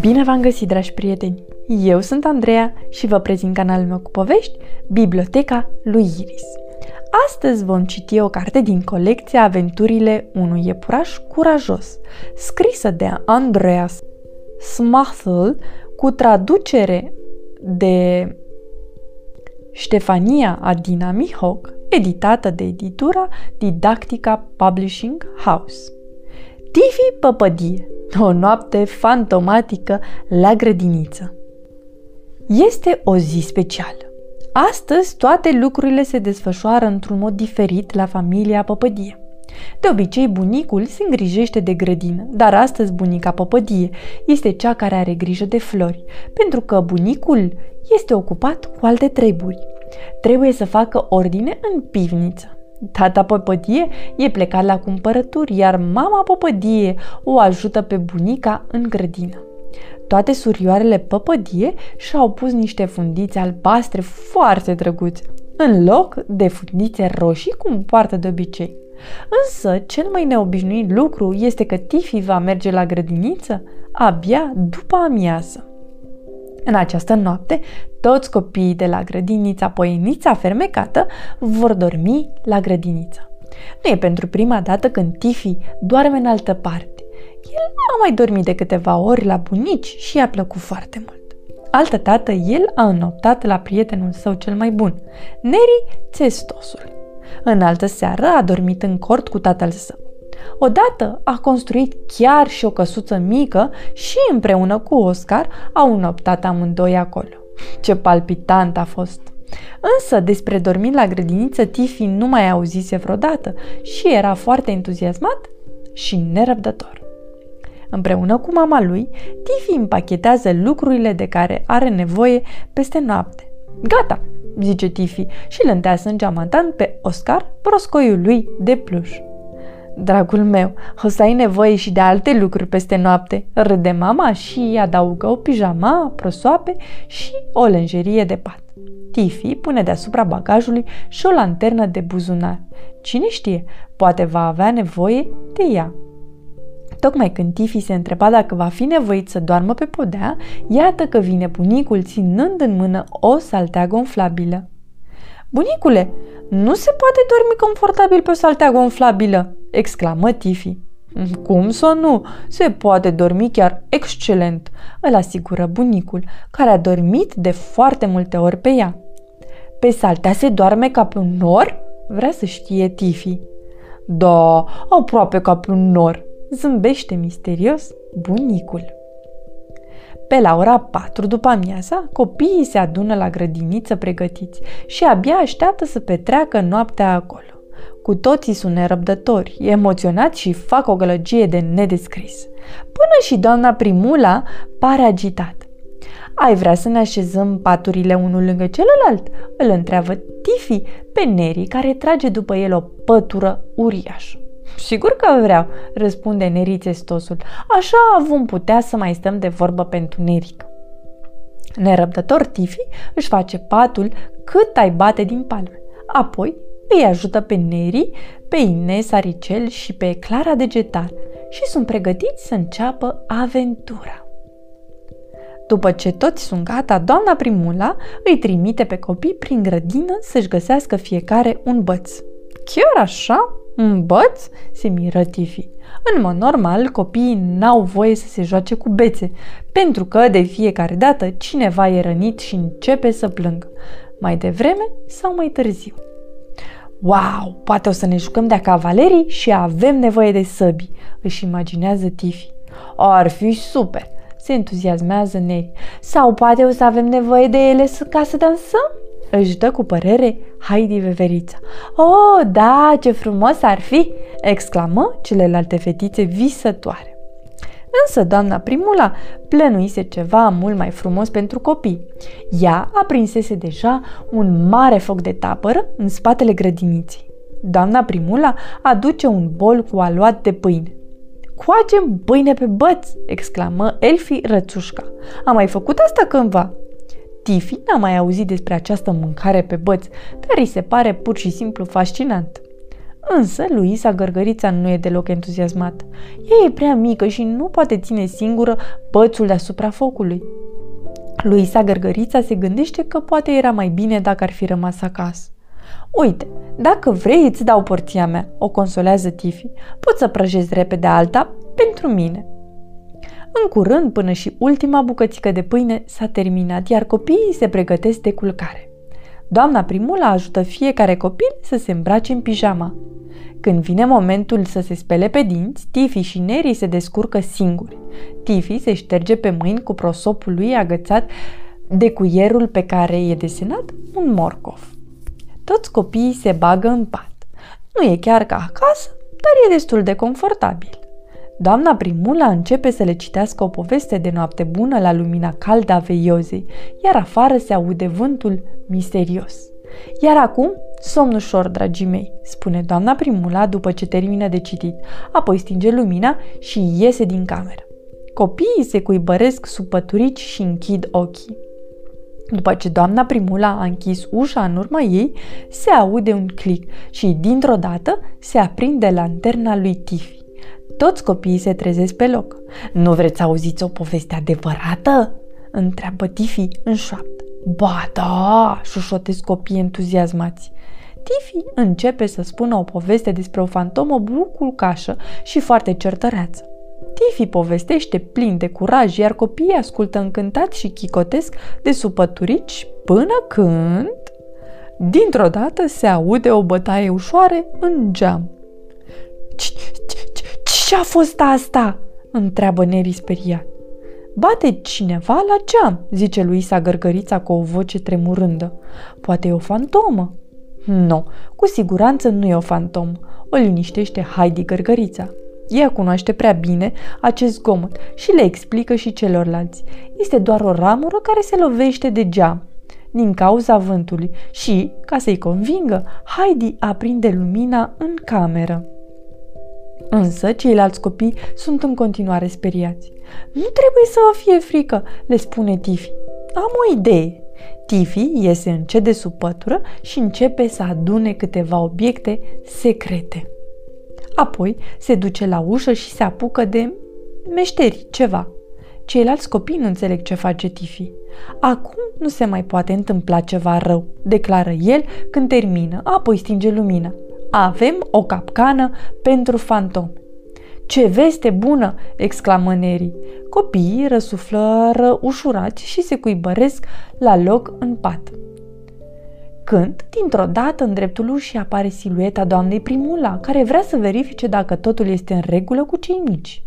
Bine v-am găsit, dragi prieteni! Eu sunt Andreea și vă prezint canalul meu cu povești, Biblioteca lui Iris. Astăzi vom citi o carte din colecția Aventurile unui iepuraș curajos, scrisă de Andreas Smachel cu traducere de Ștefania Adina Mihoc, editată de editura Didactica Publishing House. Tifi Păpădie, o noapte fantomatică la grădiniță. Este o zi specială. Astăzi toate lucrurile se desfășoară într-un mod diferit la familia Păpădie. De obicei, bunicul se îngrijește de grădină, dar astăzi bunica Păpădie este cea care are grijă de flori, pentru că bunicul este ocupat cu alte treburi. Trebuie să facă ordine în pivniță. Tata Păpădie e plecat la cumpărături, iar mama Păpădie o ajută pe bunica în grădină. Toate surioarele Păpădie și-au pus niște fundițe albastre foarte drăguțe, în loc de fundițe roșii cum poartă de obicei. Însă, cel mai neobișnuit lucru este că Tifi va merge la grădiniță abia după amiază. În această noapte, toți copiii de la grădinița Poienița Fermecată vor dormi la grădiniță. Nu e pentru prima dată când Tifi doarme în altă parte. El a mai dormit de câteva ori la bunici și i-a plăcut foarte mult. Altă dată, el a înoptat la prietenul său cel mai bun, Neri Țestosul. În altă seară a dormit în cort cu tatăl său. Odată a construit chiar și o căsuță mică și împreună cu Oscar au înoptat amândoi acolo. Ce palpitant a fost! Însă despre dormit la grădiniță Tifi nu mai auzise vreodată și era foarte entuziasmat și nerăbdător. Împreună cu mama lui, Tifi împachetează lucrurile de care are nevoie peste noapte. Gata, zice Tifi și îl înteasă în geamantan pe Oscar, proscoiul lui de pluș. Dragul meu, o să ai nevoie și de alte lucruri peste noapte. Râde mama și adaugă o pijama, prosoape și o lenjerie de pat. Tifi pune deasupra bagajului și o lanternă de buzunar. Cine știe, poate va avea nevoie de ea. Tocmai când Tifi se întreba dacă va fi nevoit să doarmă pe podea, iată că vine bunicul ținând în mână o saltea gonflabilă. Bunicule, nu se poate dormi confortabil pe o saltea gonflabilă, exclamă Tifi. Cum să nu? Se poate dormi chiar excelent, îl asigură bunicul, care a dormit de foarte multe ori pe ea. Pe saltea se doarme ca pe un nor? Vrea să știe Tifi. Da, aproape ca pe un nor, zâmbește misterios bunicul. Pe la ora 4 după amiaza, copiii se adună la grădiniță pregătiți și abia așteaptă să petreacă noaptea acolo. Cu toții sunt nerăbdători, emoționați și fac o gălăgie de nedescris. Până și doamna Primula pare agitat. Ai vrea să ne așezăm paturile unul lângă celălalt? Îl întreabă Tifi pe Neri, care trage după el o pătură uriașă. Sigur că vreau, răspunde Neri testosul. Așa vom putea să mai stăm de vorbă pentru Neric. Nerăbdător Tifi își face patul cât ai bate din palme. Apoi îi ajută pe Neri, pe Ines Aricel și pe Clara Degetar și sunt pregătiți să înceapă aventura. După ce toți sunt gata, doamna Primula îi trimite pe copii prin grădină să-și găsească fiecare un băț. Chiar așa? Un băț? se miră Tifi. În mod normal, copiii n-au voie să se joace cu bețe, pentru că de fiecare dată cineva e rănit și începe să plângă, mai devreme sau mai târziu. Wow, poate o să ne jucăm de cavalerii și avem nevoie de săbi, își imaginează Tifi. Ar fi super, se entuziasmează Neri. Sau poate o să avem nevoie de ele ca să dansăm? Își dă cu părere Heidi Veverița. Oh, da, ce frumos ar fi!" exclamă celelalte fetițe visătoare. Însă doamna Primula plănuise ceva mult mai frumos pentru copii. Ea aprinsese deja un mare foc de tapără în spatele grădiniței. Doamna Primula aduce un bol cu aluat de pâine. Coagem pâine pe băț!" exclamă Elfi Rățușca. Am mai făcut asta cândva?" Tifi n-a mai auzit despre această mâncare pe băț, dar îi se pare pur și simplu fascinant. Însă, Luisa Gărgărița nu e deloc entuziasmată. Ea e prea mică și nu poate ține singură bățul deasupra focului. Luisa Gărgărița se gândește că poate era mai bine dacă ar fi rămas acasă. Uite, dacă vrei îți dau porția mea, o consolează Tifi. Poți să prăjezi repede alta pentru mine. În curând, până și ultima bucățică de pâine s-a terminat, iar copiii se pregătesc de culcare. Doamna Primula ajută fiecare copil să se îmbrace în pijama. Când vine momentul să se spele pe dinți, Tifi și Neri se descurcă singuri. Tifi se șterge pe mâini cu prosopul lui agățat de cuierul pe care e desenat un morcov. Toți copiii se bagă în pat. Nu e chiar ca acasă, dar e destul de confortabil. Doamna Primula începe să le citească o poveste de noapte bună la lumina caldă a veiozei, iar afară se aude vântul misterios. Iar acum, somn ușor, dragii mei, spune doamna Primula după ce termină de citit, apoi stinge lumina și iese din cameră. Copiii se cuibăresc sub păturici și închid ochii. După ce doamna Primula a închis ușa în urma ei, se aude un clic și dintr-o dată se aprinde lanterna lui Tifi. Toți copiii se trezesc pe loc. Nu vreți să auziți o poveste adevărată? Întreabă Tifi în șoaptă. Ba da, șușotesc copiii entuziasmați. Tifi începe să spună o poveste despre o fantomă buculcașă și foarte certăreață. Tifi povestește plin de curaj, iar copiii ascultă încântați și chicotesc de supăturici până când... Dintr-o dată se aude o bătaie ușoare în geam. Ce a fost asta?" întreabă Neri speriat. Bate cineva la geam, zice Luisa Gărgărița cu o voce tremurândă. Poate e o fantomă. Nu, cu siguranță nu e o fantomă. O liniștește Heidi Gărgărița. Ea cunoaște prea bine acest zgomot și le explică și celorlalți. Este doar o ramură care se lovește de geam din cauza vântului și, ca să-i convingă, Heidi aprinde lumina în cameră. Însă, ceilalți copii sunt în continuare speriați. Nu trebuie să vă fie frică, le spune Tifi. Am o idee. Tifi iese încet de sub pătură și începe să adune câteva obiecte secrete. Apoi se duce la ușă și se apucă de meșteri, ceva. Ceilalți copii nu înțeleg ce face Tifi. Acum nu se mai poate întâmpla ceva rău, declară el când termină, apoi stinge lumina. Avem o capcană pentru fantome. Ce veste bună!" exclamă Neri. Copiii răsuflă ușurați și se cuibăresc la loc în pat. Când, dintr-o dată, în dreptul ușii apare silueta doamnei Primula, care vrea să verifice dacă totul este în regulă cu cei mici.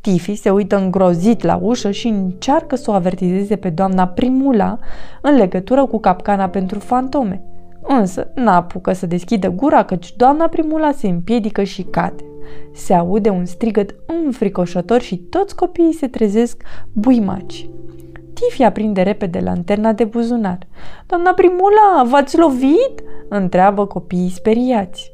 Tifi se uită îngrozit la ușă și încearcă să o avertizeze pe doamna Primula în legătură cu capcana pentru fantome. Însă n-apucă să deschidă gura căci doamna Primula se împiedică și cade. Se aude un strigăt înfricoșător și toți copiii se trezesc buimaci. Tifi aprinde repede lanterna de buzunar. Doamna Primula, v-ați lovit?" întreabă copiii speriați.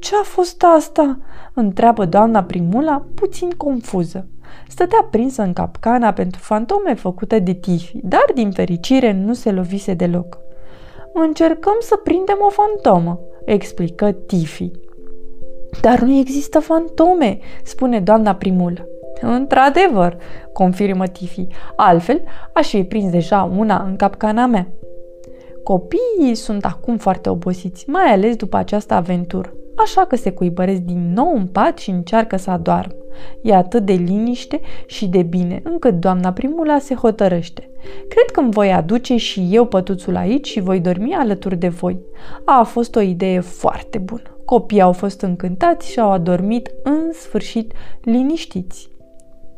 Ce a fost asta?" întreabă doamna Primula, puțin confuză. Stătea prinsă în capcana pentru fantome făcută de Tifi, dar din fericire nu se lovise deloc. Încercăm să prindem o fantomă, explică Tifi. Dar nu există fantome, spune doamna Primulă. Într-adevăr, confirmă Tifi, altfel aș fi prins deja una în capcana mea. Copiii sunt acum foarte obosiți, mai ales după această aventură, așa că se cuibăresc din nou în pat și încearcă să adoarmă. E atât de liniște și de bine, încât doamna Primula se hotărăște. Cred că îmi voi aduce și eu pătuțul aici și voi dormi alături de voi. A fost o idee foarte bună. Copiii au fost încântați și au adormit în sfârșit liniștiți.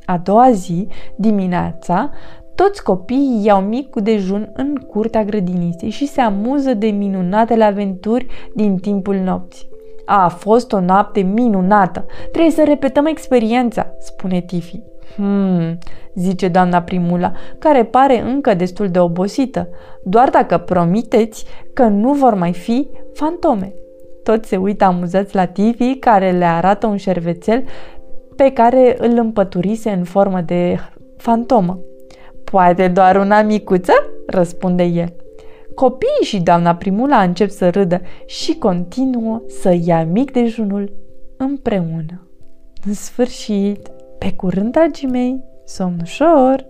A doua zi, dimineața, toți copiii iau mic cu dejun în curtea grădiniței și se amuză de minunatele aventuri din timpul nopții. A fost o noapte minunată. Trebuie să repetăm experiența, spune Tifi. Hmm, zice doamna Primula, care pare încă destul de obosită, doar dacă promiteți că nu vor mai fi fantome. Toți se uită amuzați la Tifi, care le arată un șervețel pe care îl împăturise în formă de fantomă. Poate doar una micuță? răspunde el. Copiii și doamna Primula încep să râdă și continuă să ia mic dejunul împreună. În sfârșit, pe curând, dragii mei, somn ușor!